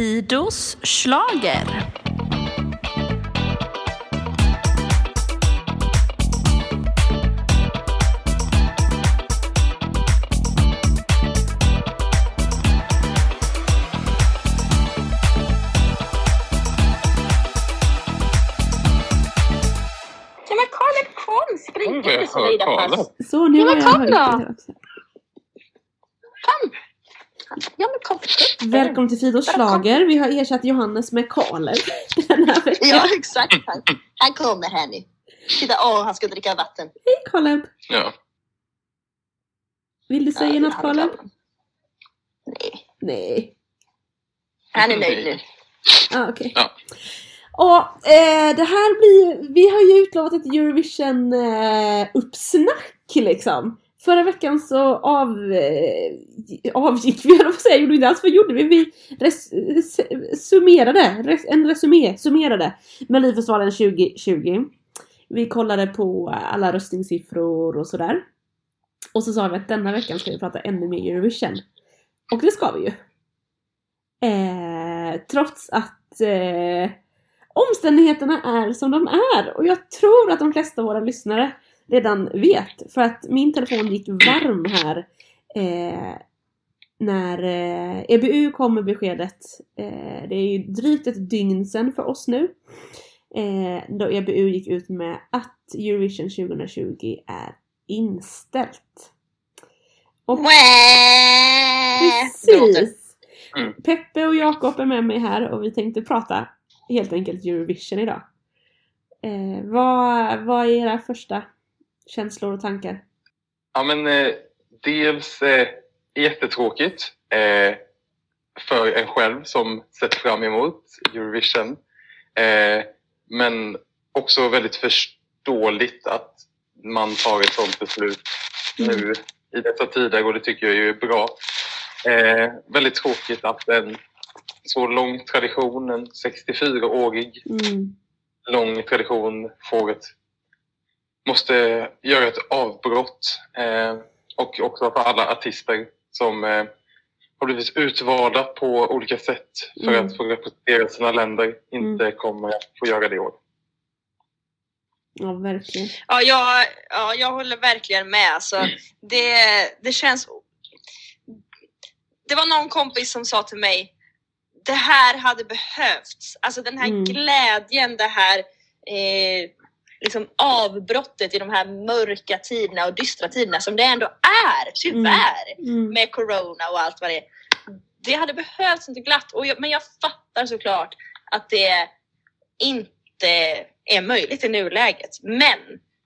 Fidos slager. Ja men Karl kom springande så nu Ja, har jag hört det också. Kom! Ja men kom. Välkommen till Fidos slager. Vi har ersatt Johannes med Karl den här veckan. Ja exakt. Han, han kommer här nu. Titta, åh han ska dricka vatten. Hej Caleb! Ja. Vill du säga Ja, något Caleb? Nej, Nej. han är nöjd nu. Ah, okej. Ja. Och eh, det här blir, vi har ju utlovat ett Eurovision eh, liksom. Förra veckan så av, eh, avgick vi, höll jag på att säga, gjorde vi inte alls. Vad gjorde vi? Vi res, res, summerade, res, en resumé, summerade Melodifestivalen 2020. Vi kollade på alla röstningssiffror och sådär. Och så sa vi att denna veckan ska vi prata ännu mer Eurovision. Och det ska vi ju. Eh, trots att eh, omständigheterna är som de är. Och jag tror att de flesta av våra lyssnare redan vet. För att min telefon gick varm här eh, när eh, EBU kom med beskedet. Eh, det är ju drygt ett dygn sedan för oss nu. Eh, då EBU gick ut med att Eurovision 2020 är inställt. Och precis! Mm. Peppe och Jakob är med mig här och vi tänkte prata helt enkelt Eurovision idag. Eh, vad, vad är era första känslor och tankar? Ja, men eh, dels eh, jättetråkigt eh, för en själv som sett fram emot Eurovision. Eh, men också väldigt förståeligt att man tar ett sånt beslut nu i dessa tider och det tycker jag är bra. Eh, väldigt tråkigt att en så lång tradition, en 64-årig Mm. lång tradition får ett, måste göra ett avbrott. Eh, och också för alla artister som eh, har blivit utvalda på olika sätt för Mm. att få representera sina länder inte kommer att få göra det i år. Ja, verkligen. Ja, jag, ja, jag håller verkligen med. Alltså, det, det känns... Det var någon kompis som sa till mig, det här hade behövts. Alltså den här Mm. glädjen, det här eh, liksom avbrottet i de här mörka tiderna och dystra tiderna som det ändå är, tyvärr, Mm. med corona och allt vad det är. Det hade behövts inte glatt. Och jag, men jag fattar såklart att det inte är möjligt i nuläget. Men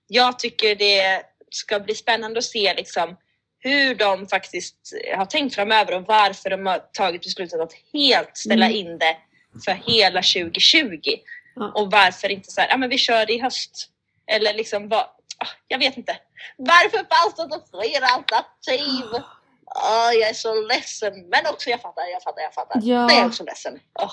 jag tycker det ska bli spännande att se liksom hur de faktiskt har tänkt framöver och varför de har tagit beslutet att helt ställa Mm. in det för hela 2020. Ja. Och varför inte så här, ja men vi kör det i höst. Eller liksom vad, ah, jag vet inte. Varför fanns det inte fler alternativ? Åh, jag är så ledsen. Men också jag fattar, jag fattar, jag fattar. Ja. Jag är också ledsen. Åh.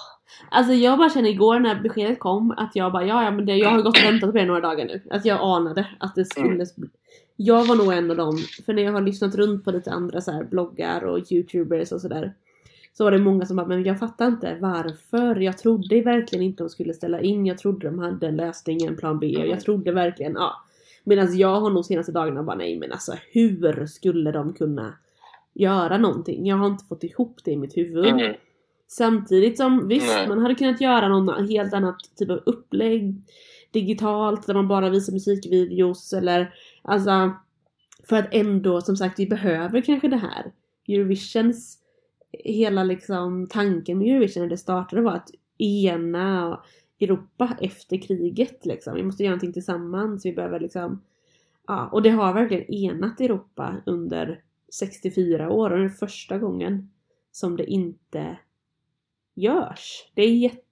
Alltså jag bara känner igår när beskedet kom att jag bara ja, ja men det, jag har gått och väntat på det några dagar nu. Att jag anade att det skulle bli- Jag var nog en av dem, för när jag har lyssnat runt på lite andra så här bloggar och youtubers och sådär. Så var det många som bara, men jag fattar inte varför. Jag trodde verkligen inte de skulle ställa in. Jag trodde de hade en lösning, en plan B. Och jag trodde verkligen, ja. Medan jag har nog senaste dagarna bara, nej men alltså hur skulle de kunna göra någonting? Jag har inte fått ihop det i mitt huvud. Mm. Samtidigt som visst, Nej. man hade kunnat göra någon helt annat typ av upplägg digitalt där man bara visar musikvideos eller alltså för att ändå som sagt vi behöver kanske det här. Eurovisions hela liksom tanken med Eurovision när det startade var att ena Europa efter kriget liksom. Vi måste göra någonting tillsammans. Vi behöver liksom Ja, och det har verkligen enat Europa under 64 år och det är första gången som det inte görs. Det är jättesjukt,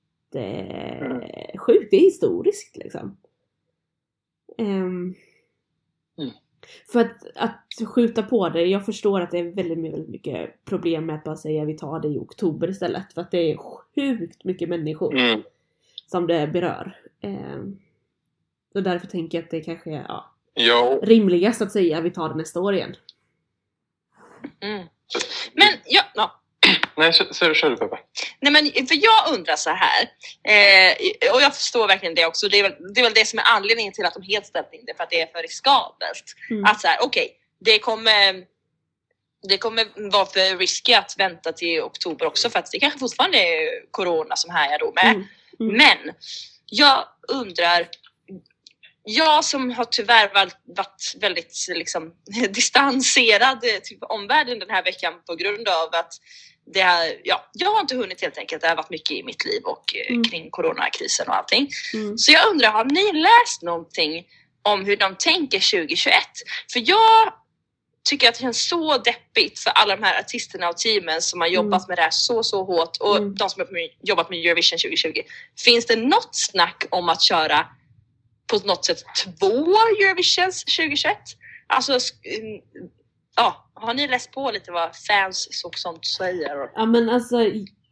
det är historiskt liksom. Um, Mm. För att, att skjuta på det, jag förstår att det är väldigt, väldigt mycket problem med att bara säga vi tar det i oktober istället. För att det är sjukt mycket människor Mm. som det berör. Ehm, och därför tänker jag att det kanske är ja, Ja, rimligast att säga vi tar det nästa år igen. Mm. Men ja, ja. Nej, kör, kör, du Peppa. Nej men för jag undrar så här, eh, och jag förstår verkligen det också, det är, väl, det är väl det som är anledningen till att de helt ställt in det, för att det är för riskabelt. Mm. Att så här, okej, det kommer det kommer vara för risky att vänta till oktober också för att det kanske fortfarande är corona som härjar då med. Mm. Mm. Men jag undrar, jag som har tyvärr varit, varit väldigt liksom, distanserad till omvärlden den här veckan på grund av att det här, ja, jag har inte hunnit helt enkelt. Det har varit mycket i mitt liv och eh, Mm. kring coronakrisen och allting. Mm. Så jag undrar, har ni läst någonting om hur de tänker 2021? För jag tycker att det känns så deppigt för alla de här artisterna och teamen som har jobbat med det här så, så hårt och Mm. de som har jobbat med Eurovision 2020. Finns det något snack om att köra på något sätt två Eurovisions 2021? Alltså, mm, ja, har ni läst på lite vad fans och sånt säger? Ja men alltså,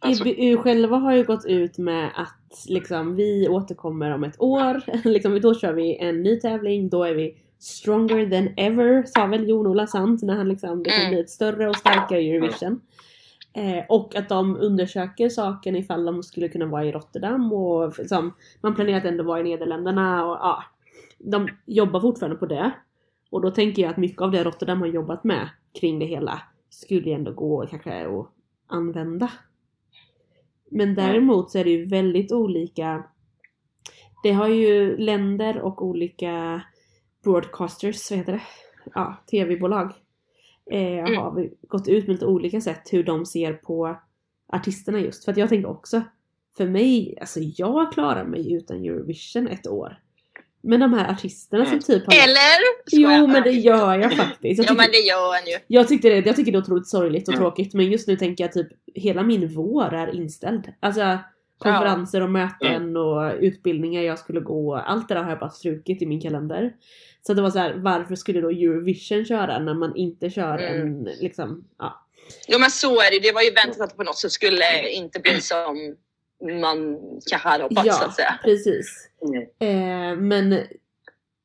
Alltså- EBU själva har ju gått ut med att liksom vi återkommer om ett år. liksom, då kör vi en ny tävling, då är vi stronger than ever, sa väl Jon-Ola Sant när han liksom, det kommer Mm. bli ett större och starkare Eurovision. Eh, och att de undersöker saken ifall de skulle kunna vara i Rotterdam och liksom, man planerar att ändå vara i Nederländerna och ja, de jobbar fortfarande på det. Och då tänker jag att mycket av det Rotterdam har jobbat med kring det hela skulle ju ändå gå kanske att använda. Men däremot så är det ju väldigt olika. Det har ju länder och olika broadcasters, vad heter det? Ja, tv-bolag. Eh, har vi gått ut med lite olika sätt hur de ser på artisterna just. För att jag tänker också, för mig, alltså jag klarar mig utan Eurovision ett år. Men de här artisterna som typ har... Eller? Jo men det gör jag faktiskt. Jag Ja tycker, men det gör han ju. jag, tyckte det, jag tycker det är otroligt sorgligt och Mm. tråkigt men just nu tänker jag typ hela min vår är inställd. Alltså konferenser och möten och utbildningar jag skulle gå. Allt det där har jag bara strukit i min kalender. Så det var så här, varför skulle då Eurovision köra när man inte kör Mm. en liksom, ja. Jo men så är det Det var ju väntat att det på något sätt skulle inte bli som man kanske hade hoppats så Ja, att säga. precis. Mm. Eh, men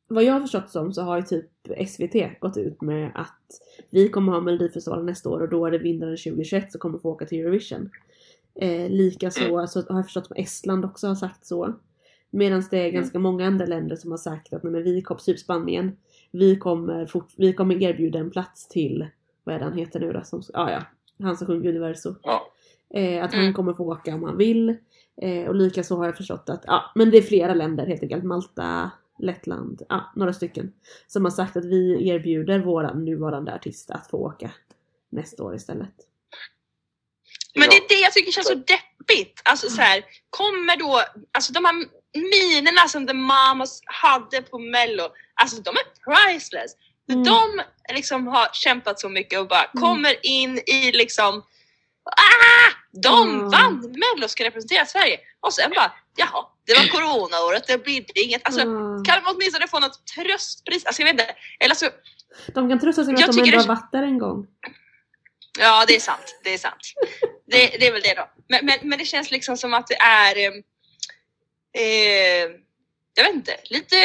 vad jag har förstått som så har ju typ SVT gått ut med att vi kommer ha Melodifestivalen nästa år och då är det vinnaren 2021 som kommer få åka till Eurovision. Eh, Likaså så har jag förstått som Estland också har sagt så. Medan det är ganska många andra länder som har sagt att nej, men vi kommer, typ Spanien, vi kommer, fort, vi kommer erbjuda en plats till, vad är det han heter nu då? Som, ah, ja, han som sjunger Universo. Ja. Eh, att han Mm. kommer få åka om han vill. Eh, och likaså har jag förstått att, ja men det är flera länder helt enkelt. Malta, Lettland, ja några stycken. Som har sagt att vi erbjuder våra nuvarande artist att få åka nästa år istället. Men det är det jag tycker känns så deppigt. Alltså så här, kommer då, alltså de här minerna som The Mamas hade på mello, alltså de är priceless. Mm. De liksom har kämpat så mycket och bara Mm. kommer in i liksom Ah! De Mm. vann Mello och ska representera Sverige och sen bara jaha, det var coronaåret, det blir inget. Alltså, Ah. kan de åtminstone få något tröstpris? Alltså jag vet inte. Eller så, De kan trösta sig med att de ändå har varit där en gång. Ja, det är sant. Det är sant. Det, det är väl det då. Men, men, men det känns liksom som att det är, eh, eh, jag vet inte, lite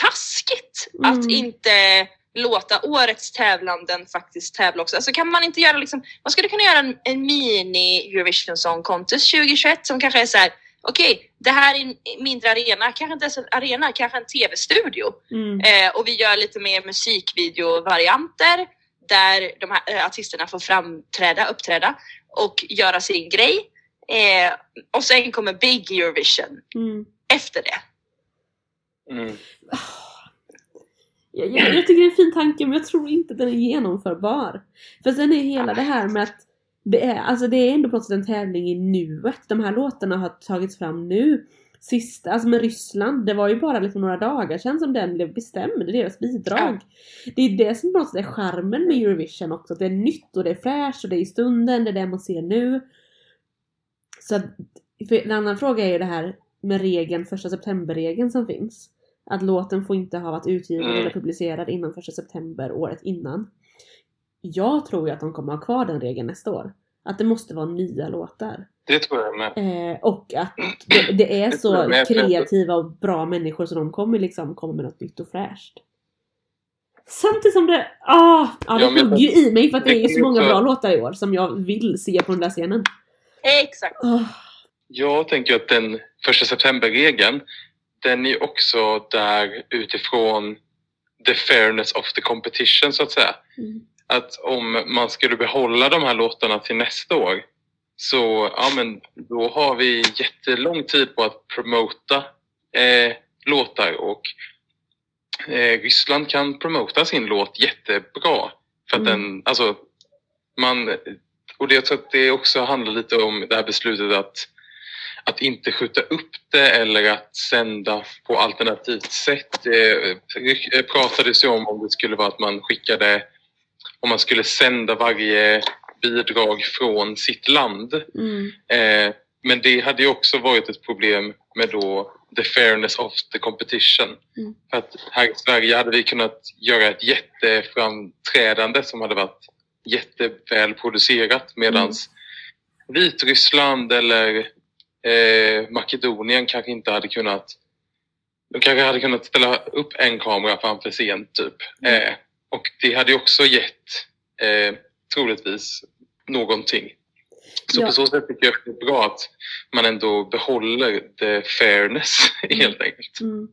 taskigt Mm. att inte låta årets tävlanden faktiskt tävla också. Alltså kan man inte göra liksom, man skulle kunna göra en, en mini Eurovision Song Contest 2021 som kanske är så här. Okej, det här är en mindre arena, kanske inte ens en arena, kanske en tv-studio. Mm. Eh, och vi gör lite mer musikvideovarianter där de här eh, artisterna får framträda, uppträda och göra sin grej. Eh, och sen kommer Big Eurovision Mm. efter det. Mm. Jag, jag, jag tycker det är en fin tanke men jag tror inte den är genomförbar. För sen är hela det här med att det är, alltså det är ändå på något sätt en tävling i nuet. De här låtarna har tagits fram nu. Sista, alltså med Ryssland, det var ju bara liksom några dagar sedan som den blev bestämd, det är deras bidrag. Det är det som på något sätt är charmen med Eurovision också, att det är nytt och det är fräscht och det är i stunden, det är det man ser nu. Så att, en annan fråga är ju det här med regeln, första september-regeln som finns. Att låten får inte ha varit utgiven Mm. eller publicerad innan första september året innan. Jag tror ju att de kommer ha kvar den regeln nästa år. Att det måste vara nya låtar. Det tror jag med. Eh, och att det, det är Det så kreativa och bra människor så de kommer liksom komma med något nytt och fräscht. Samtidigt som det, ah, ja, det Ja, hugger ju i mig för att det Det är så många bra låtar i år som jag vill se på den där scenen. Exakt. Ah, Jag tänker att den första september-regeln, den är också där utifrån the fairness of the competition så att säga. mm, Att om man skulle behålla de här låtarna till nästa år så ja, men då har vi jättelång tid på att promota eh, låtar och eh, Ryssland kan promota sin låt jättebra. För att Mm. den, alltså, man, och det, jag tror att det också handlar lite om det här beslutet att, att inte skjuta upp det eller att sända på alternativt sätt. Det pratades ju om om det skulle vara att man skickade, om man skulle sända varje bidrag från sitt land. mm, Eh, men det hade ju också varit ett problem med då the fairness of the competition. Mm. För att här i Sverige hade vi kunnat göra ett jätteframträdande som hade varit jätteväl producerat medans Vitryssland eller eh, Makedonien kanske inte hade kunnat de kanske hade kunnat ställa upp en kamera framför scen typ. Mm. Eh, och det hade ju också gett eh, troligtvis någonting. Så Ja. på så sätt tycker jag att det är bra att man ändå behåller the fairness helt enkelt. mm.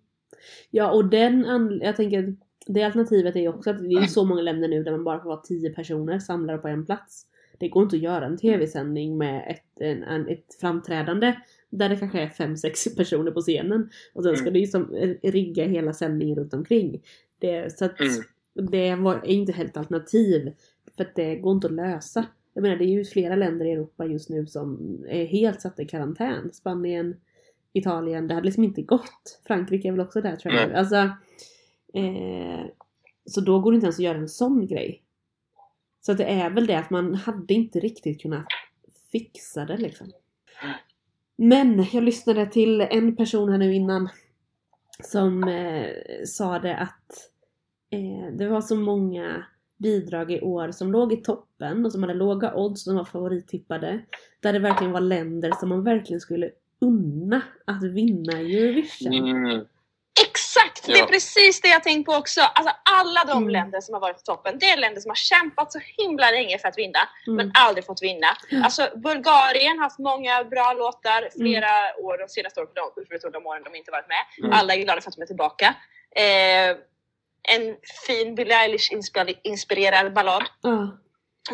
Ja, och den, jag tänker, det alternativet är ju också att det är så många länder nu där man bara får vara 10 personer samlade på en plats. Det går inte att göra en tv-sändning med ett, en, en, ett framträdande där det kanske är 5-6 personer på scenen. Och sen ska Mm. det ju som rigga hela sändningen runt omkring. Det, så att Mm. det var, är inte helt alternativ. För att det går inte att lösa. Jag menar det är ju flera länder i Europa just nu som är helt satta i karantän. Spanien, Italien, det hade liksom inte gått. Frankrike är väl också där tror jag. Nej. Alltså, eh, så då går det inte ens att göra en sån grej. Så att det är väl det att man hade inte riktigt kunnat fixa det liksom. Men jag lyssnade till en person här nu innan som eh, sa det att eh, det var så många bidrag i år som låg i toppen och som hade låga odds som var favorittippade. Där det verkligen var länder som man verkligen skulle unna att vinna Eurovision. Mm. Exakt! Det är Ja. precis det jag tänkt på också. Alltså alla de Mm. länder som har varit på toppen, det är länder som har kämpat så himla länge för att vinna, Mm. men aldrig fått vinna. Alltså Bulgarien har haft många bra låtar flera år, de senaste åren, förutom de åren de inte varit med. Mm. Alla är glada för att de är tillbaka. Eh, en fin Billie Eilish-inspirerad ballad.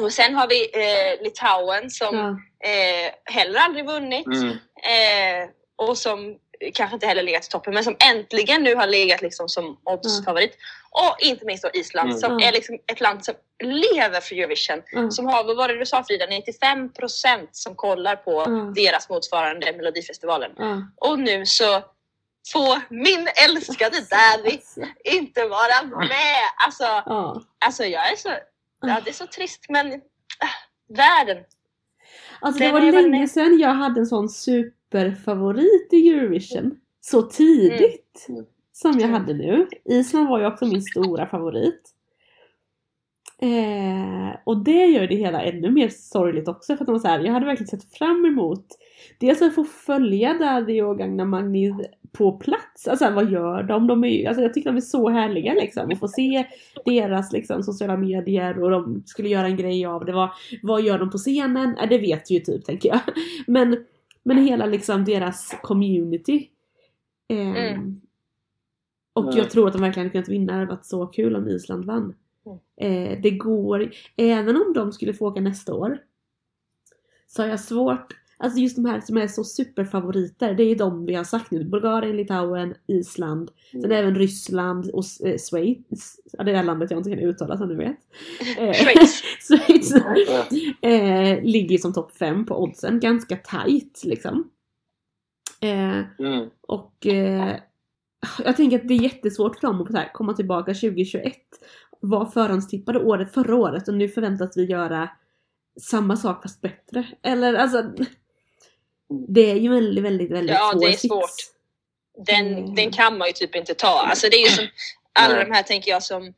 Och sen har vi eh, Litauen som eh, heller aldrig vunnit. Mm. Eh, och som kanske inte heller legat i toppen men som äntligen nu har legat liksom som oddsfavorit. Och inte minst då Island Mm. som Mm. är liksom ett land som lever för Eurovision. ja. Som har, vad var det du sa Frida, 95% som kollar på Mm. deras motsvarande Melodifestivalen. Och nu så får min älskade Daddy inte vara med. Alltså, ja. alltså jag är så, ja det är så trist men äh, världen. Alltså det Den var länge sedan jag hade en sån superfavorit i Eurovision. Så tidigt. Mm. Som jag Mm. hade nu. Island var ju också min stora favorit. Eh, och det gör det hela ännu mer sorgligt också för att de så här, jag hade verkligen sett fram emot Dels att få följa Daddy och Gagna Magni på plats. Alltså vad gör de? de är, alltså, jag tycker de är så härliga liksom. Att få se deras liksom, sociala medier och de skulle göra en grej av det. Vad, vad gör de på scenen? Ja, det vet ju typ tänker jag. Men, men hela liksom deras community. Ehm, Mm. Och Mm. jag tror att de verkligen hade kunnat vinna. Det hade varit så kul om Island vann. Eh, det går, även om de skulle få åka nästa år. Så har jag svårt, alltså just de här som är så superfavoriter. Det är de vi har sagt nu. Bulgarien, Litauen, Island. Sen även Ryssland och eh, Schweiz. Ja, det är det här landet jag inte kan uttala som du vet. Eh, Schweiz. Schweiz eh, ligger som topp 5 på oddsen. Ganska tight liksom. Eh, Mm. och eh, jag tänker att det är jättesvårt för dem att här, komma tillbaka 2021. Var förhandstippade året förra året och nu förväntas vi göra samma sak fast bättre. Eller alltså. Det är ju väldigt, väldigt, väldigt Ja, svår det är sits. svårt. Den, Mm. den kan man ju typ inte ta. Alltså det är ju som alla de här tänker jag som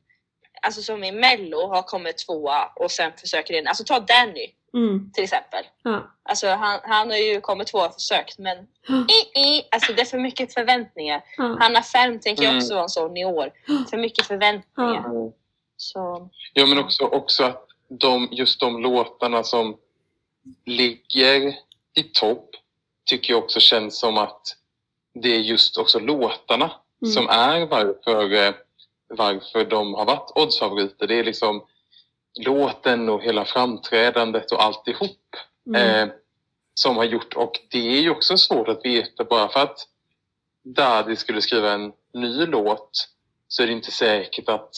Alltså som i mello har kommit tvåa och sen försöker in. Alltså ta Danny Mm, till exempel. ja. Alltså han, han har ju kommit tvåa och försökt men i, i, alltså det är för mycket förväntningar. Ja. Hanna Färm tänker jag Mm. också vara en sån i år. För mycket förväntningar. Ja. Så, Ja, men också, också att de, just de låtarna som ligger i topp tycker jag också känns som att det är just också låtarna Mm. som är varför, eh, varför de har varit oddsfavoriter. Det är liksom låten och hela framträdandet och alltihop Mm. eh, som har gjort. Och det är ju också svårt att veta bara för att Daddy skulle skriva en ny låt så är det inte säkert att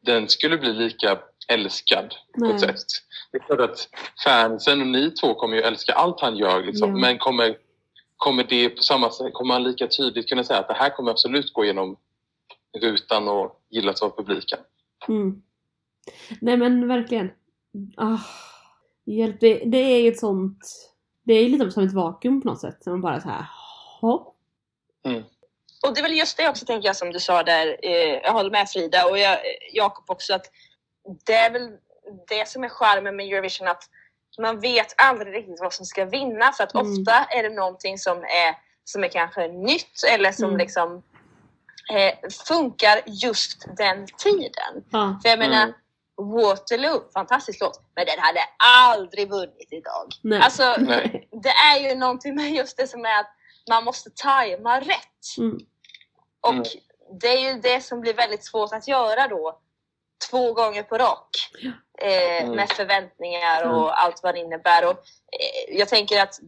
den skulle bli lika älskad på Nej. ett sätt. Det är klart att fansen och ni två kommer ju älska allt han gör liksom. Ja. men kommer, kommer det på samma sätt, kommer han lika tydligt kunna säga att det här kommer absolut gå igenom rutan och gillas av publiken? Mm. Nej men verkligen. Ah, hjälp, det, det är ju ett sånt... Det är lite som ett vakuum på något sätt. Som man bara så här. "Ha?" och det är väl just det också tänker jag som du sa där, eh, jag håller med Frida och jag, Jakob också att det är väl det som är charmen med Eurovision att man vet aldrig riktigt vad som ska vinna för att Mm. ofta är det någonting som är, som är kanske nytt eller som Mm. liksom eh, funkar just den tiden. Ja. För jag menar, Mm. Waterloo, fantastisk låt, men den hade aldrig vunnit idag. Nej. Alltså, Nej. det är ju någonting med just det som är att man måste tajma rätt. Mm. Och Mm. det är ju det som blir väldigt svårt att göra då. Två gånger på rak. Eh, Mm. Med förväntningar och Mm. allt vad det innebär. Och, eh, jag tänker att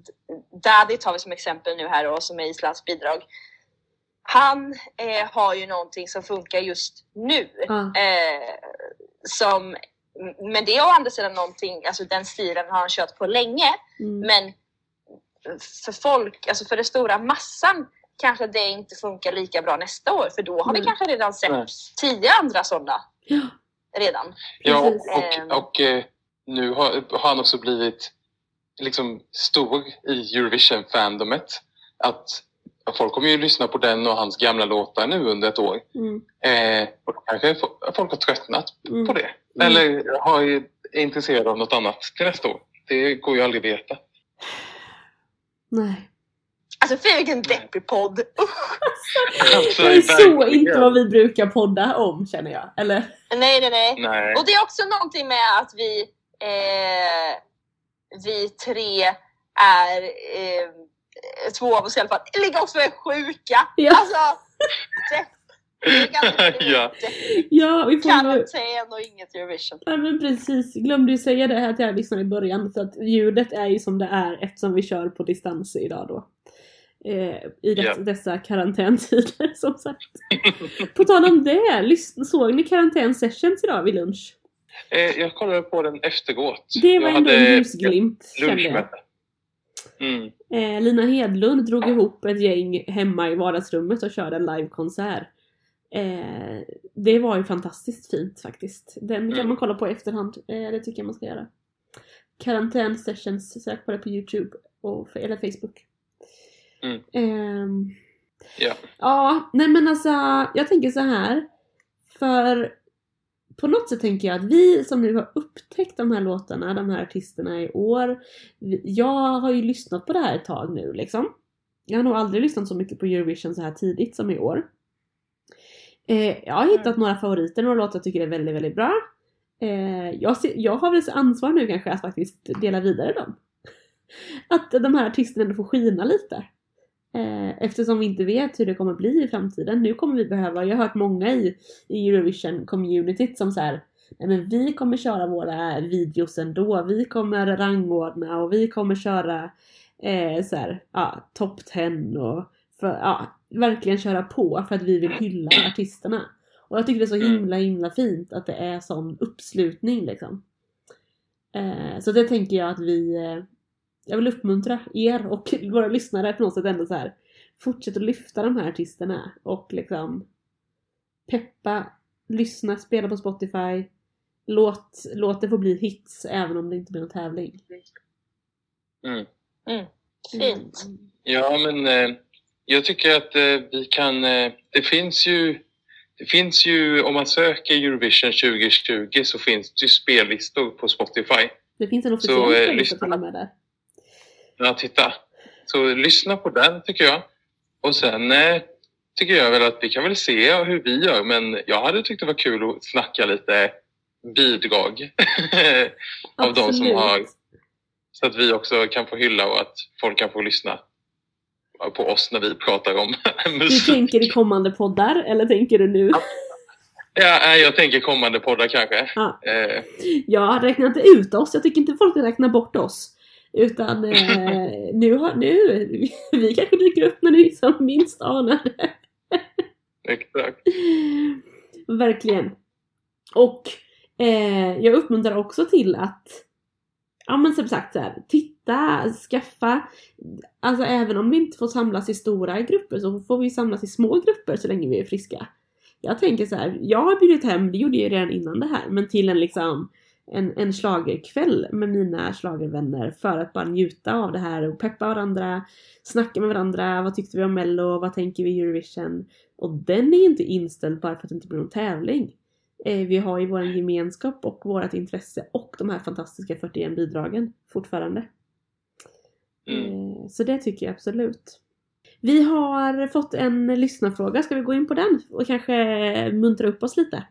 Daddy tar vi som exempel nu här då, som är Islands bidrag. Han eh, har ju någonting som funkar just nu. Ja. Eh, som, men det är å andra sidan någonting, alltså den stilen har han kört på länge. Mm. Men för folk, alltså för den stora massan kanske det inte funkar lika bra nästa år för då har vi Nej. kanske redan sett Nej. tio andra sådana Ja. redan. Ja. Ehm. och, och eh, nu har, har han också blivit liksom stor i Eurovision-fandomet. Att folk kommer ju lyssna på den och hans gamla låtar nu under ett år. Mm. Eh, och då kanske fo- folk har tröttnat Mm. på det. Mm. Eller har, är intresserade av något annat till nästa år. Det går ju aldrig att veta. Nej. Alltså fy vilken deppig podd! Alltså, Det är så verkligen. inte vad vi brukar podda om känner jag. Eller? Nej, nej, nej. Nej. Och det är också någonting med att vi, eh, vi tre är, eh, två av oss i alla fall, ligger också är sjuka. Ja. Alltså. Det Ja. vi får. Karantän och inget Eurovision. Ja men precis, glömde ju säga det här till er lyssnare i början så att ljudet är ju som det är eftersom vi kör på distans idag då. Eh, I det, Ja. dessa karantäntider som sagt. på tal om det, såg ni karantän sessions idag vid lunch? Eh, jag kollade på den efteråt. Det var jag ändå en hade ljusglimt kände jag. lunchmöte. Mm. Eh, Lina Hedlund drog ihop ett gäng hemma i vardagsrummet och körde en livekonsert. Eh, det var ju fantastiskt fint faktiskt. Den kan Mm. man kolla på i efterhand. Eh, det tycker jag man ska göra. Karantän sessions, sök på det på Youtube och, eller Facebook. Mm. Ehm, Ja. Ja, nej men alltså jag tänker så här. För på något sätt tänker jag att vi som nu har upptäckt de här låtarna, de här artisterna i år. Jag har ju lyssnat på det här ett tag nu liksom. Jag har nog aldrig lyssnat så mycket på Eurovision så här tidigt som i år. Eh, jag har hittat några favoriter, några låtar jag tycker är väldigt, väldigt bra. Eh, jag, ser, jag har väl ansvar nu kanske att faktiskt dela vidare dem. Att de här artisterna ändå får skina lite. Eh, eftersom vi inte vet hur det kommer bli i framtiden. Nu kommer vi behöva, jag har hört många i, i Eurovision-communityt som så här, Nej men vi kommer köra våra videos ändå, vi kommer rangordna och vi kommer köra eh, så här, ja, top 10 och för, ja, verkligen köra på för att vi vill hylla artisterna. Och jag tycker det är så Mm. himla himla fint att det är sån uppslutning liksom. Eh, så det tänker jag att vi eh, jag vill uppmuntra er och våra lyssnare på något sätt ändå så här. Fortsätt att lyfta de här artisterna och liksom peppa, lyssna, spela på Spotify. Låt, låt det få bli hits även om det inte blir någon tävling. Mm. Fint. Mm. Ja, men eh, jag tycker att eh, vi kan... Eh, det finns ju... Det finns ju, om man söker Eurovision 2020 så finns det ju spellistor på Spotify. Det finns en officiell eh, spellista till och med där. Ja, titta. Så lyssna på den tycker jag. Och sen eh, tycker jag väl att vi kan väl se hur vi gör men jag hade tyckt det var kul att snacka lite bidrag av de som har så att vi också kan få hylla och att folk kan få lyssna på oss när vi pratar om Du musik. tänker i kommande poddar, eller tänker du nu? Ja, jag tänker kommande poddar kanske. Ja. Eh, Jag räknar inte ut oss, jag tycker inte folk ska räkna bort oss. Utan eh, nu, har, nu, vi kanske dyker upp när ni som minst anar det. exakt. Verkligen. Och eh, jag uppmuntrar också till att, ja men som sagt så här, titta, skaffa, alltså även om vi inte får samlas i stora grupper så får vi samlas i små grupper så länge vi är friska. Jag tänker så här, jag har bjudit hem, det gjorde jag redan innan det här, men till en liksom en, en schlagerkväll med mina schlagervänner för att bara njuta av det här och peppa varandra, snacka med varandra, vad tyckte vi om mello, vad tänker vi Eurovision? Och den är inte inställd bara för att det inte blir någon tävling. Eh, vi har ju vår gemenskap och vårt intresse och de här fantastiska 41 bidragen fortfarande. Mm. Eh, så det tycker jag absolut. Vi har fått en lyssnarfråga, ska vi gå in på den och kanske muntra upp oss lite?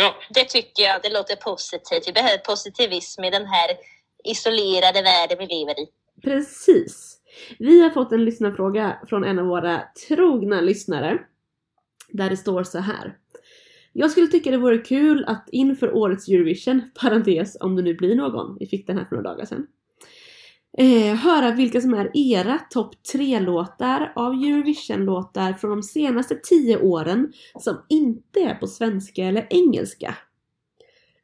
Ja, Det tycker jag, det låter positivt. Vi behöver positivism i den här isolerade världen vi lever i. Precis. Vi har fått en lyssnarfråga från en av våra trogna lyssnare. Där det står så här. Jag skulle tycka det vore kul att inför årets Eurovision, parentes om det nu blir någon, vi fick den här för några dagar sedan. Eh, höra vilka som är era topp 3-låtar av Eurovision-låtar från de senaste 10 åren som inte är på svenska eller engelska.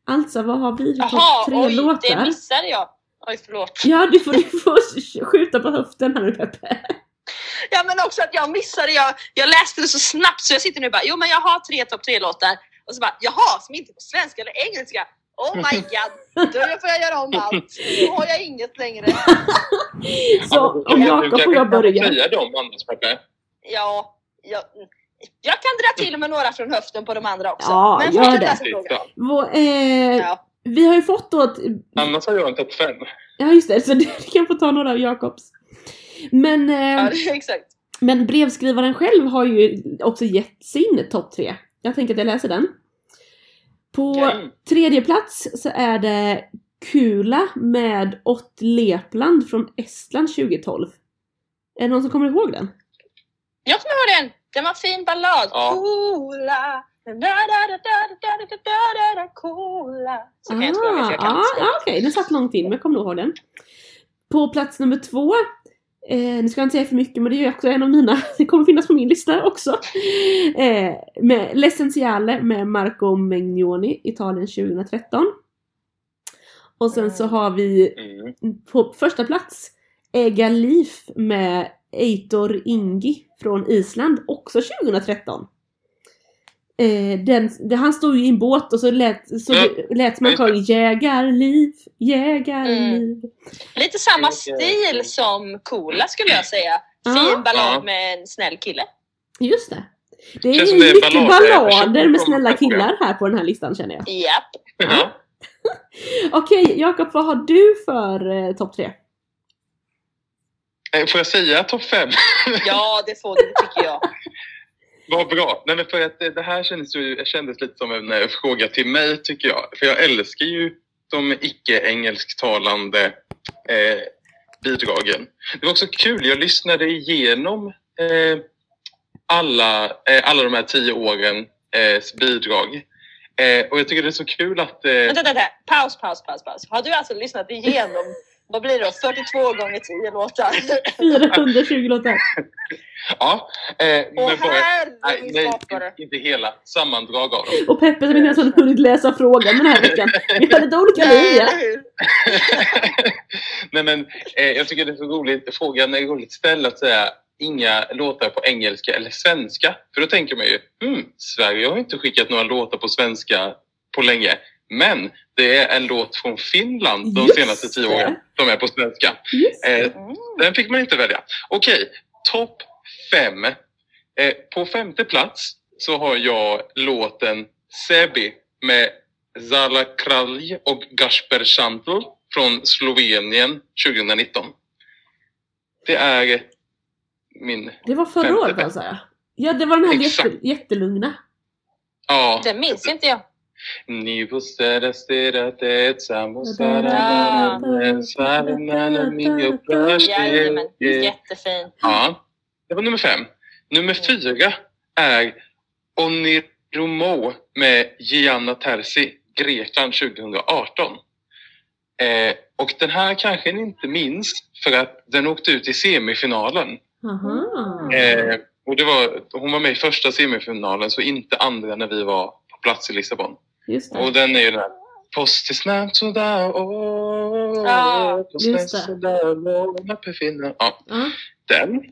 Alltså vad har vi för topp oj, det 3-låtar? missade jag. Oj, förlåt. Ja, du får, du får skjuta på höften här nu Peppe. Ja, men också att jag missade. Jag, jag läste det så snabbt så jag sitter nu och bara, jo men jag har tre topp tre-låtar. Och så bara, jaha, som inte är på svenska eller engelska. Oh my god, då får jag göra om allt. Då har jag inget längre. Så Ja, om du Jakob och jag kan börjar. säga dem annars Peppe. Ja, jag, jag kan dra till med några från höften på de andra också. Ja, men gör det. Vår, eh, Ja. Vi har ju fått då ett, Annars har jag en topp fem. Ja just det, så du kan få ta några av Jakobs. Men, eh, Ja, exakt. men brevskrivaren själv har ju också gett sin topp tre. Jag tänker att jag läser den. På tredje plats så är det Kula med Ott Lepland från Estland 2012. Är det någon som kommer ihåg den? Jag kommer ihåg den! Den var en fin ballad. Ja. Kula! Kula! Så kan ah, jag inte ah, Okej, den satt långt in men jag kommer nog ihåg den. På plats nummer två eh, nu ska jag inte säga för mycket men det är också en av mina, det kommer finnas på min lista också. Eh, med L'Essenziale med Marco Magnoni, Italien 2013. Och sen så har vi Mm. på första plats Ega Leaf med Eitor Ingi från Island, också 2013. Eh, den, det, han stod ju i en båt och så lät, så Mm. det lät som han sjöng Jägarliv, Jägarliv. Lite samma stil som Coola skulle jag säga. Fin ballad med en snäll kille. Just det. Det är det mycket ballader- ballader med snälla killar här på den här listan känner jag. Japp. Ja. Okej, Jakob vad har du för eh, topp tre? Eh, Får jag säga topp fem? Ja, det får du, tycker jag. Vad bra. Nej, men för att det här kändes, ju, kändes lite som en eh, fråga till mig tycker jag. För jag älskar ju de icke-engelsktalande eh, bidragen. Det var också kul, jag lyssnade igenom eh, alla, eh, alla de här tio årens eh, bidrag. Eh, och jag tycker det är så kul att... Eh, Vänta, vänta. Paus, paus, paus, paus. Har du alltså lyssnat igenom, vad blir det då, 42 gånger 10 låtar? 420 låtar. ja, eh, Åh men bara, nej, min nej, inte hela. Sammandrag av dem. Och Peppe som inte ens har hunnit läsa frågan den här veckan. Vi har lite olika linjer. Nej men eh, jag tycker det är så roligt, frågan är roligt ställd att säga inga låtar på engelska eller svenska. För då tänker man ju, hmm, Sverige har inte skickat några låtar på svenska på länge. Men det är en låt från Finland de Just senaste tio det. åren som är på svenska. Eh, den fick man inte välja. Okej, topp fem. Eh, på femte plats så har jag låten Sebi med Zala Kralj och Gasper Šantl från Slovenien 2019. Det är min... Det var förra året alltså ja. Det var den här jätte, jättelugna. Ja. Det minns inte jag. Sammans, Ja. Jajamän, jättefin. Ja, det var nummer fem. Nummer fyra är Oniromo med Gianna Terzi, Grekland 2018. Eh, och den här kanske ni inte minns för att den åkte ut i semifinalen. Eh, och det var, hon var med i första semifinalen så inte andra när vi var på plats i Lissabon. Just Och det. den är ju den här Posti snabbt sådär, åh, Ja, posti just det. sådär, låna befinner. Ja, Ja. den.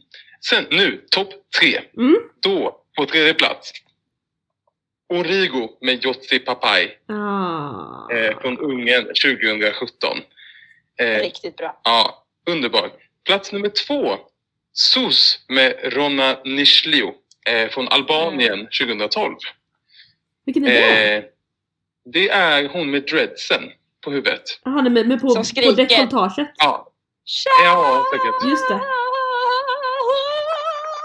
Sen nu, topp tre. Mm. Då, på tredje plats. Origo med Jotsi Papai Ah. eh, från Ungern 2017. Eh, Riktigt bra. ja, underbar. Plats nummer två. Sus med Ronna Nishliu eh, från Albanien 2012. Vilken är det? Det är hon med dreadsen på huvudet. Jaha, nej, men, på, Som på skriker. Ja, ja säkert. Just det.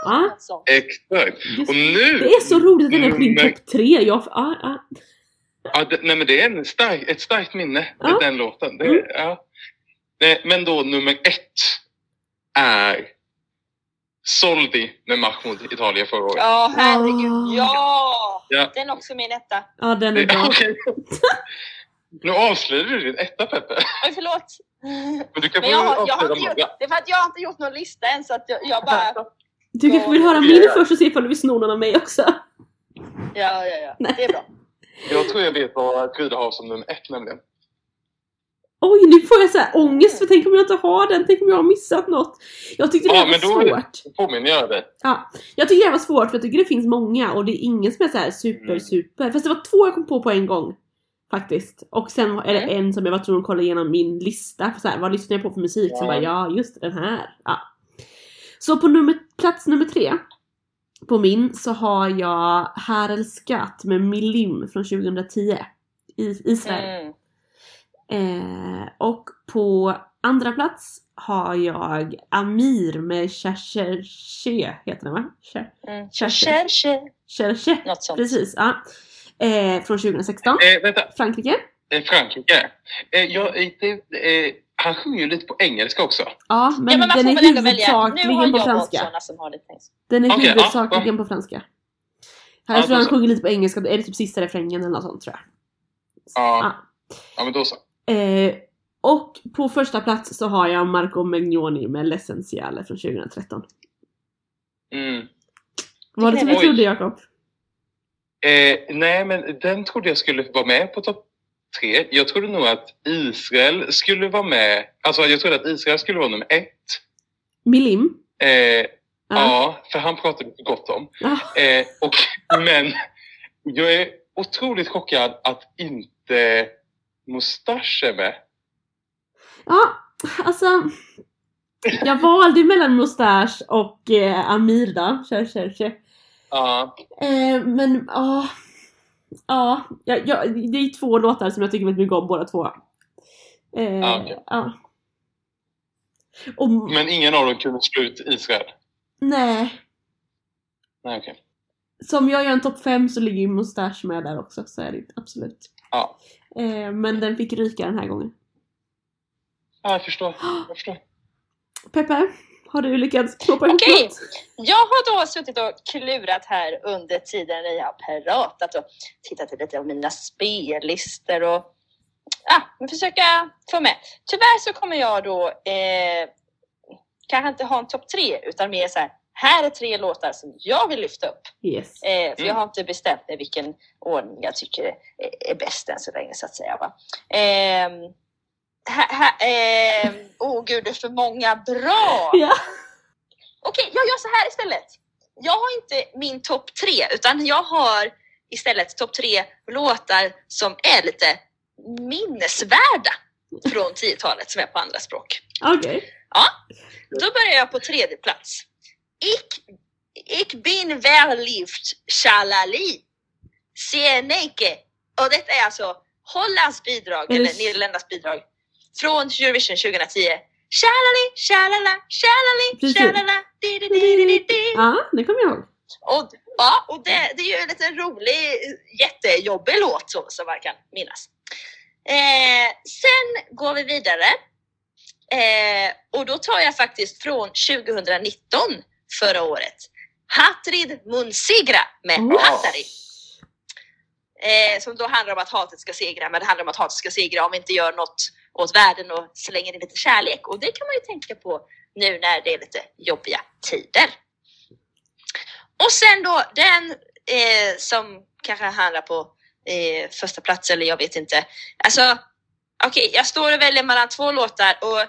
Ja. Exakt. Just Och nu... Det är så roligt att den är på din topp tre. Jag, ah, ah. Ja, det, nej, men det är en stark, ett starkt minne, Ja. den låten. Det, Mm. ja. Nej, men då nummer ett är Soldi med Mahmoud i Italien förra året. Ja, herregud. Ah. Ja! Ja. Den är också min etta. Ja, den är bra. Nu avslöjar du din etta Peppe. Oj, förlåt. Men du kan Men jag har, jag har inte gjort, det är för att jag har inte gjort någon lista än så att jag, jag bara... Du kanske vill höra min först och se ifall du vill sno någon av mig också? Ja, ja, ja. Nej. Det är bra. Jag tror jag vet vad Frida har som nummer ett nämligen. Oj, nu får jag så här ångest för tänk om jag inte har den, tänk om jag har missat något. Jag tyckte det Ja, var men då svårt. Påminner jag dig. Ja, jag tycker det var svårt för jag tycker det finns många och det är ingen som är så här super Mm. super. Fast det var två jag kom på på en gång. Faktiskt. Och sen är det Mm. en som jag var tvungen att kolla igenom min lista. För så här, vad lyssnar jag på för musik? Så Ja. bara, ja just den här. Ja. Så på nummer, plats nummer tre på min så har jag Harel Skatt med Milim från 2010 i Israel. Mm. Eh, och på andra plats har jag Amir med Cherche heter den va? Cher- Mm. Cherche. Cherche. Cherche. Något sånt. Precis, ja. Eh, från 2016. Eh, vänta, Frankrike. eh, Frankrike. Eh, jag, eh, det, eh, han sjunger ju lite på engelska också. Ja, men, ja, men den är huvudsakligen på franska. sådana som har lite engelska. Den är ja, huvudsakligen ja. på franska. Här Ja, tror jag då han så. sjunger lite på engelska, är det typ sista refrängen eller något sånt tror jag. Ja. Ja, men då så. Eh, och på första plats så har jag Marco Magnoni med L'Essentiale från 2013. Mm. Var det som du trodde Jakob? Eh, nej, men den trodde jag skulle vara med på topp tre. Jag trodde nog att Israel skulle vara med. Alltså jag trodde att Israel skulle vara nummer ett. Milim? Eh, Ja. ja. för han pratade så gott om. Ja. Eh, och, men jag är otroligt chockad att inte Mustasch är med. Ja, alltså. Jag valde mellan Mustasch och eh, Amir då. Kör, kör, kör. Ja, Eh, men ja. Ja, ja, ja, det är två låtar som jag tycker väldigt mycket om båda två. Eh, Ja, okej. ja. Och, men ingen av dem kunde slå ut Israel. nej. Nej, okej. Som jag gör en topp 5 så ligger ju Mustasch med där också, så är det absolut. Ja. Eh, men den fick ryka den här gången. Ja, jag förstår. Jag förstår. Peppe, har du lyckats knåpa ihop Okej. något? Jag har då suttit och klurat här under tiden när jag har pratat och tittat lite på mina spellistor och ja, men försöka få med. Tyvärr så kommer jag då eh, kanske inte ha en topp tre utan mer så här. Här är tre låtar som jag vill lyfta upp. Yes. Eh, för Mm. jag har inte bestämt mig vilken ordning jag tycker är, är bäst än så länge så att säga. Va? Ehm, ha, ha, ehm, oh gud, det är för många bra! Ja. Okej, jag gör så här istället. Jag har inte min topp tre, utan jag har istället topp tre låtar som är lite minnesvärda från 10-talet som är på andra språk. Okej. Då börjar jag på tredje plats. Ik, ik bin verliefd, shalali, seneke. Och detta är alltså Hollands bidrag, eller Nederländernas bidrag, från Eurovision 2010. Shalali, shalala, shalali, shalala, di, di, di, di, di, di. Ja, det kommer jag ihåg. Och, ja, och det, det är ju en liten rolig, jättejobbig låt så, som man kan minnas. Eh, sen går vi vidare. Eh, och då tar jag faktiskt från 2019, förra året. Hatrid Munsigra med Oh. Hattari. Eh, som då handlar om att hatet ska segra, men det handlar om att hatet ska segra om vi inte gör något åt världen och slänger in lite kärlek. Och det kan man ju tänka på nu när det är lite jobbiga tider. Och sen då den eh, som kanske handlar på eh, första plats eller jag vet inte. Alltså, okej, jag står och väljer mellan två låtar och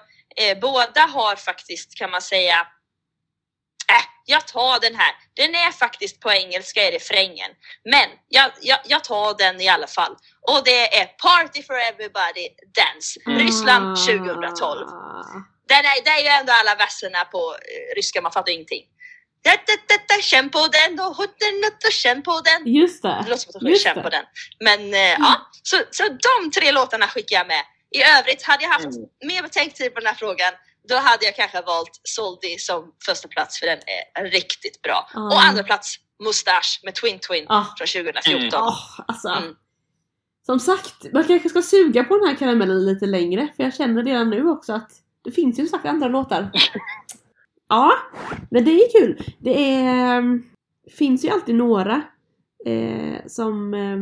eh, båda har faktiskt kan man säga jag tar den här. Den är faktiskt på engelska i refrängen. Men jag, jag, jag tar den i alla fall. Och det är Party for Everybody Dance, Mm. Ryssland 2012. Ah. Den är, det är ju ändå alla verserna på eh, ryska, man fattar ingenting. Känn på den och känn på den. Just det. Det låter som att Just känn på den. Men eh, ja, så, så de tre låtarna skickar jag med. I övrigt, hade jag haft Mm. mer betänketid på den här frågan, då hade jag kanske valt Soldi som första plats för den är riktigt bra. Ah. Och andra plats Mustache med Twin Twin Ah. från 2014. Ah, alltså. Mm. Som sagt, man kanske ska suga på den här karamellen lite längre. För jag känner redan nu också att det finns ju sagt andra låtar. Ja, men det är kul. Det är, finns ju alltid några eh, som, eh,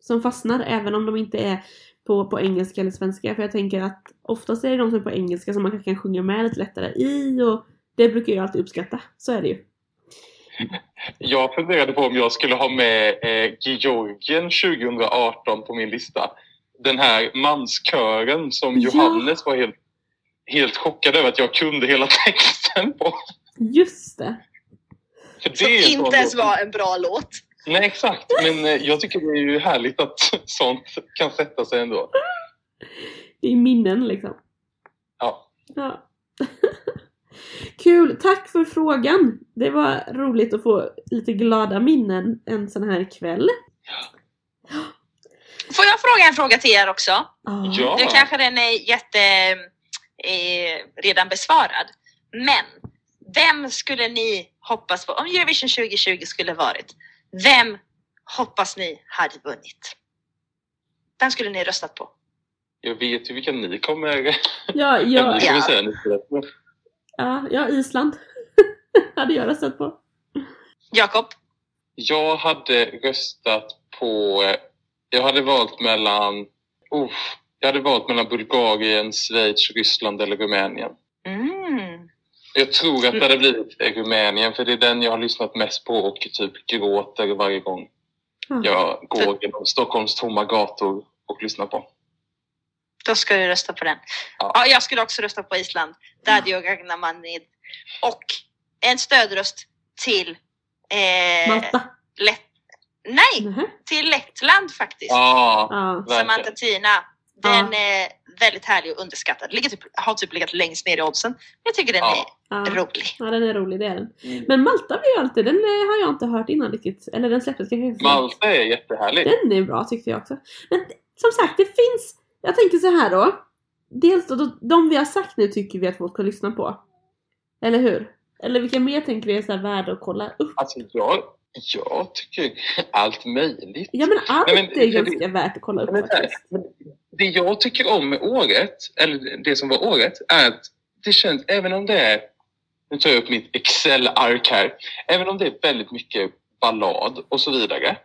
som fastnar även om de inte är på, på engelska eller svenska. För jag tänker att oftast är det de som är på engelska som man kanske kan sjunga med lite lättare i och det brukar jag alltid uppskatta. Så är det ju. Jag funderade på om jag skulle ha med eh, Georgien 2018 på min lista. Den här manskören som Ja. Johannes var helt, helt chockad över att jag kunde hela texten på. Just det! För Som det sån inte ens var en bra låt. Nej, exakt. Men eh, jag tycker det är ju härligt att sånt kan sätta sig ändå. Det är minnen liksom. Ja. Ja. Kul! Tack för frågan! Det var roligt att få lite glada minnen en sån här kväll. Får jag fråga en fråga till er också? Ah. Ja. Nu kanske den är jätte eh, redan besvarad. Men vem skulle ni hoppas på om Eurovision 2020 skulle varit? Vem hoppas ni hade vunnit? Vem skulle ni röstat på? Jag vet ju vilka ni kommer... Ja, ni ja, ska Ja. vi säga nu. ja, ja, Island hade jag röstat på. Jakob? Jag hade röstat på... Jag hade valt mellan... Oh, jag hade valt mellan Bulgarien, Schweiz, Ryssland eller Rumänien. Mm. Jag tror att det hade blivit Rumänien för det är den jag har lyssnat mest på och typ gråter varje gång Ja. jag går genom Stockholms tomma gator och lyssnar på. Då ska du rösta på den. Ja. Ja, jag skulle också rösta på Island. Dadio Gagnamanid. Och en stödröst till eh, Malta. Lätt... Nej, Nähä. till Lettland faktiskt. Ja, Ja. Samantha. Tina. Den är väldigt härlig och underskattad. Ligger typ, har typ legat längst ner i oddsen. Jag tycker den Ja. Ja. är rolig. ja, den är rolig, det är den. Men Malta blir ju alltid, den eh, har jag inte hört innan riktigt. Eller den släpptes kanske inte. Malta är jättehärlig. Den är bra tyckte jag också. Men som sagt, det finns... Jag tänker så här då. Dels då, då, de vi har sagt nu tycker vi att folk ska lyssna på. Eller hur? Eller vilka mer tänker vi är så här värda att kolla upp? Alltså jag, jag tycker allt möjligt. Ja men allt Nej, men- är ganska värt att kolla upp Men faktiskt. men det jag tycker om med året, eller det som var året, är att det känns, även om det är, nu tar jag upp mitt Excel-ark här, även om det är väldigt mycket ballad och så vidare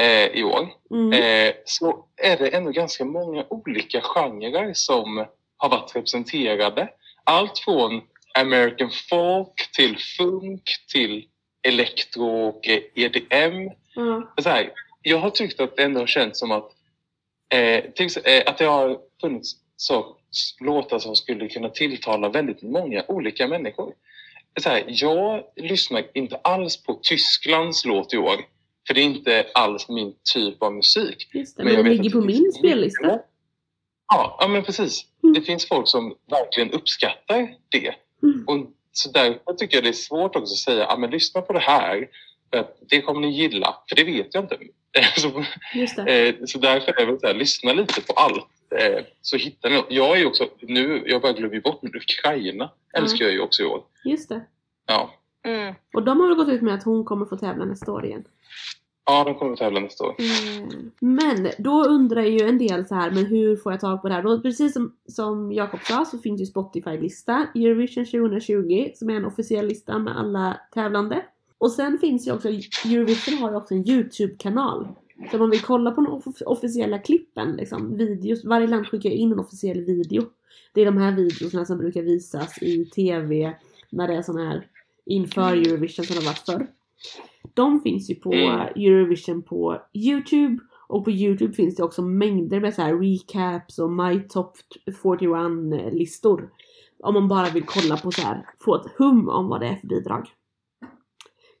eh, i år, Mm. eh, så är det ändå ganska många olika genrer som har varit representerade. Allt från American folk till funk till elektro och eh, EDM Ja. så här, jag har tyckt att det ändå har känts som att, eh, till, eh, att det har funnits så, låtar som skulle kunna tilltala väldigt många olika människor. Så här, jag lyssnar inte alls på Tysklands låt i år, för det är inte alls min typ av musik. Just det, Men men, den ligger på min spellista. Ja, ja men precis. Mm. Det finns folk som verkligen uppskattar det. Mm. Och så därför tycker jag det är svårt också att säga, ja men lyssna på det här, för att det kommer ni gilla, för det vet jag inte. så, Just det. eh, så därför är det så här, lyssna lite på allt, eh, så hittar ni något. Jag är ju också, nu, jag bara glömmer bort, men Ukraina älskar jag ju också i år. Just det. Ja. Mm. Och de har väl gått ut med att hon kommer få tävla nästa år igen. Ja, de kommer att tävla nästa år. Mm. Men då undrar ju en del så här, men hur får jag tag på det här? Då, precis som, som Jakob sa så finns ju Spotify-lista, Eurovision 2020, som är en officiell lista med alla tävlande. Och sen finns ju också, Eurovision har ju också en YouTube-kanal. Så om man vill kolla på de off- officiella klippen, liksom, videos, varje land skickar in en officiell video. Det är de här videorna som brukar visas i TV när det är sån här inför Eurovision som det har varit förr. De finns ju på Mm. Eurovision på Youtube och på Youtube finns det också mängder med så här recaps och My Top 41 listor. Om man bara vill kolla på så här, få ett hum om vad det är för bidrag.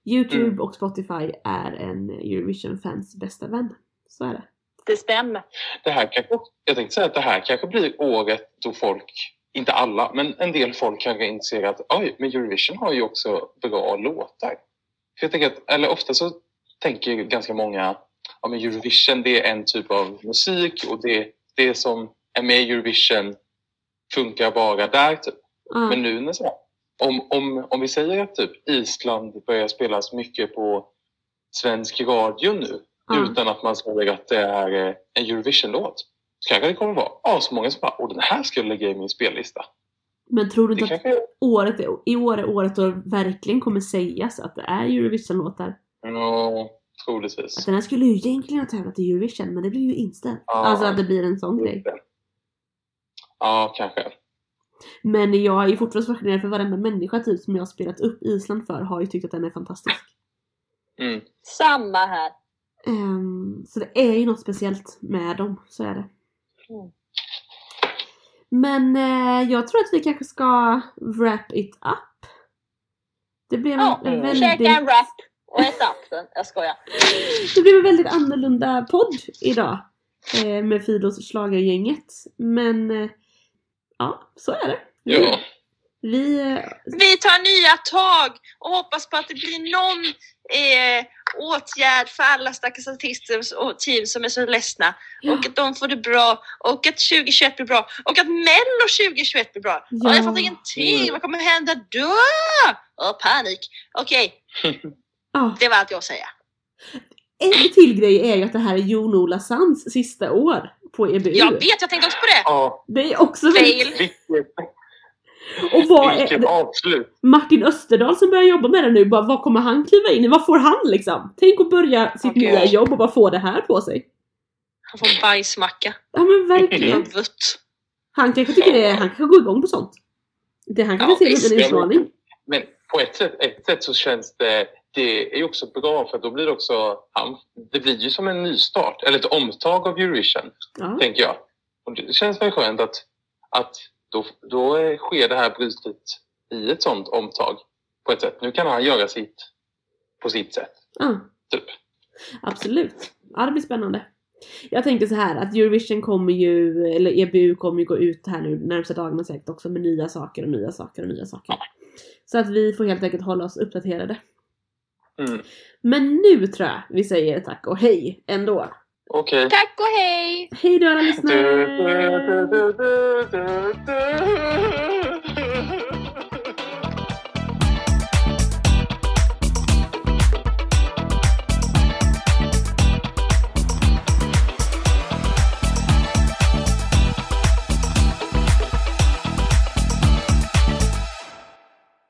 Youtube Mm. och Spotify är en Eurovision-fans bästa vän. Så är det. Det stämmer. Det här kanske, jag tänkte säga att det här kanske blir året då folk, inte alla, men en del folk kanske inser att oj, men Eurovision har ju också bra låtar. Jag tänker att, eller ofta så tänker ganska många, ja men Eurovision det är en typ av musik och det, det som är med i Eurovision funkar bara där typ. Ja. Men nu när så, om, om, om vi säger att typ Island börjar spelas mycket på svensk radio nu Ja. utan att man säger att det är eh, en Eurovision-låt så kanske det kommer vara ja, så många som bara åh den här ska jag lägga i min spellista. Men tror du inte att kanske året är, i år är året då det verkligen kommer sägas att det är Eurovision-låtar? Ja, troligtvis. Att den här skulle ju egentligen ha tävlat i Eurovision men det blir ju inställt. Ja. Alltså att det blir en sån grej. Ja, kanske. Men jag är ju fortfarande fascinerad för varenda människa typ som jag har spelat upp Island för har ju tyckt att den är fantastisk. Mm. Samma här. Ehm, så det är ju något speciellt med dem, så är det. Mm. Men eh, jag tror att vi kanske ska wrap it up. Det blev Ja, en mm. Käka väldigt, en wrap och äta upp den. Jag skojar. det blev en väldigt annorlunda podd idag. Eh, med Fidos schlagergänget. Men eh, ja, så är det. Ja. Vi, eh, Vi tar nya tag och hoppas på att det blir någon eh, åtgärd för alla stackars artister och team som är så ledsna. Ja. Och att de får det bra och att 2021 blir bra och att Mello 2021 blir bra. Ja. Ja. Jag fattar ingenting. Mm. Vad kommer hända då? Åh, panik. Okej, ja. det var allt jag att säga. En till grej är ju att det här är Jon-Ola Sands sista år på EBU. Jag vet, jag tänkte också på det. Ja, Det är också väldigt... Fail. vilket, Och vad är vilket det? avslut. Martin Österdahl som börjar jobba med det nu, bara, vad kommer han kliva in i? Vad får han liksom? Tänk att börja sitt Okej. nya jobb och bara få det här på sig. Han får en bajsmacka. Ja men Han verkligen. Han kanske tycker det, han kanske går igång på sånt. Det han kanske Ja, ser som en utmaning. Men på ett sätt, ett sätt så känns det, det är ju också bra för då blir det också, det blir ju som en nystart, eller ett omtag av Eurovision, Ja. tänker jag. Och det känns väl skönt att, att då, då sker det här brytet i ett sånt omtag på ett sätt. Nu kan han göra sitt på sitt sätt, ja, typ. absolut. Ja, det blir spännande. Jag tänker så här att Eurovision kommer ju, eller EBU kommer ju gå ut här nu närmsta dagarna säkert också med nya saker och nya saker och nya saker. Så att vi får helt enkelt hålla oss uppdaterade. Mm. Men nu tror jag vi säger tack och hej ändå. Okej. Tack och hej! Hej då alla lyssnare!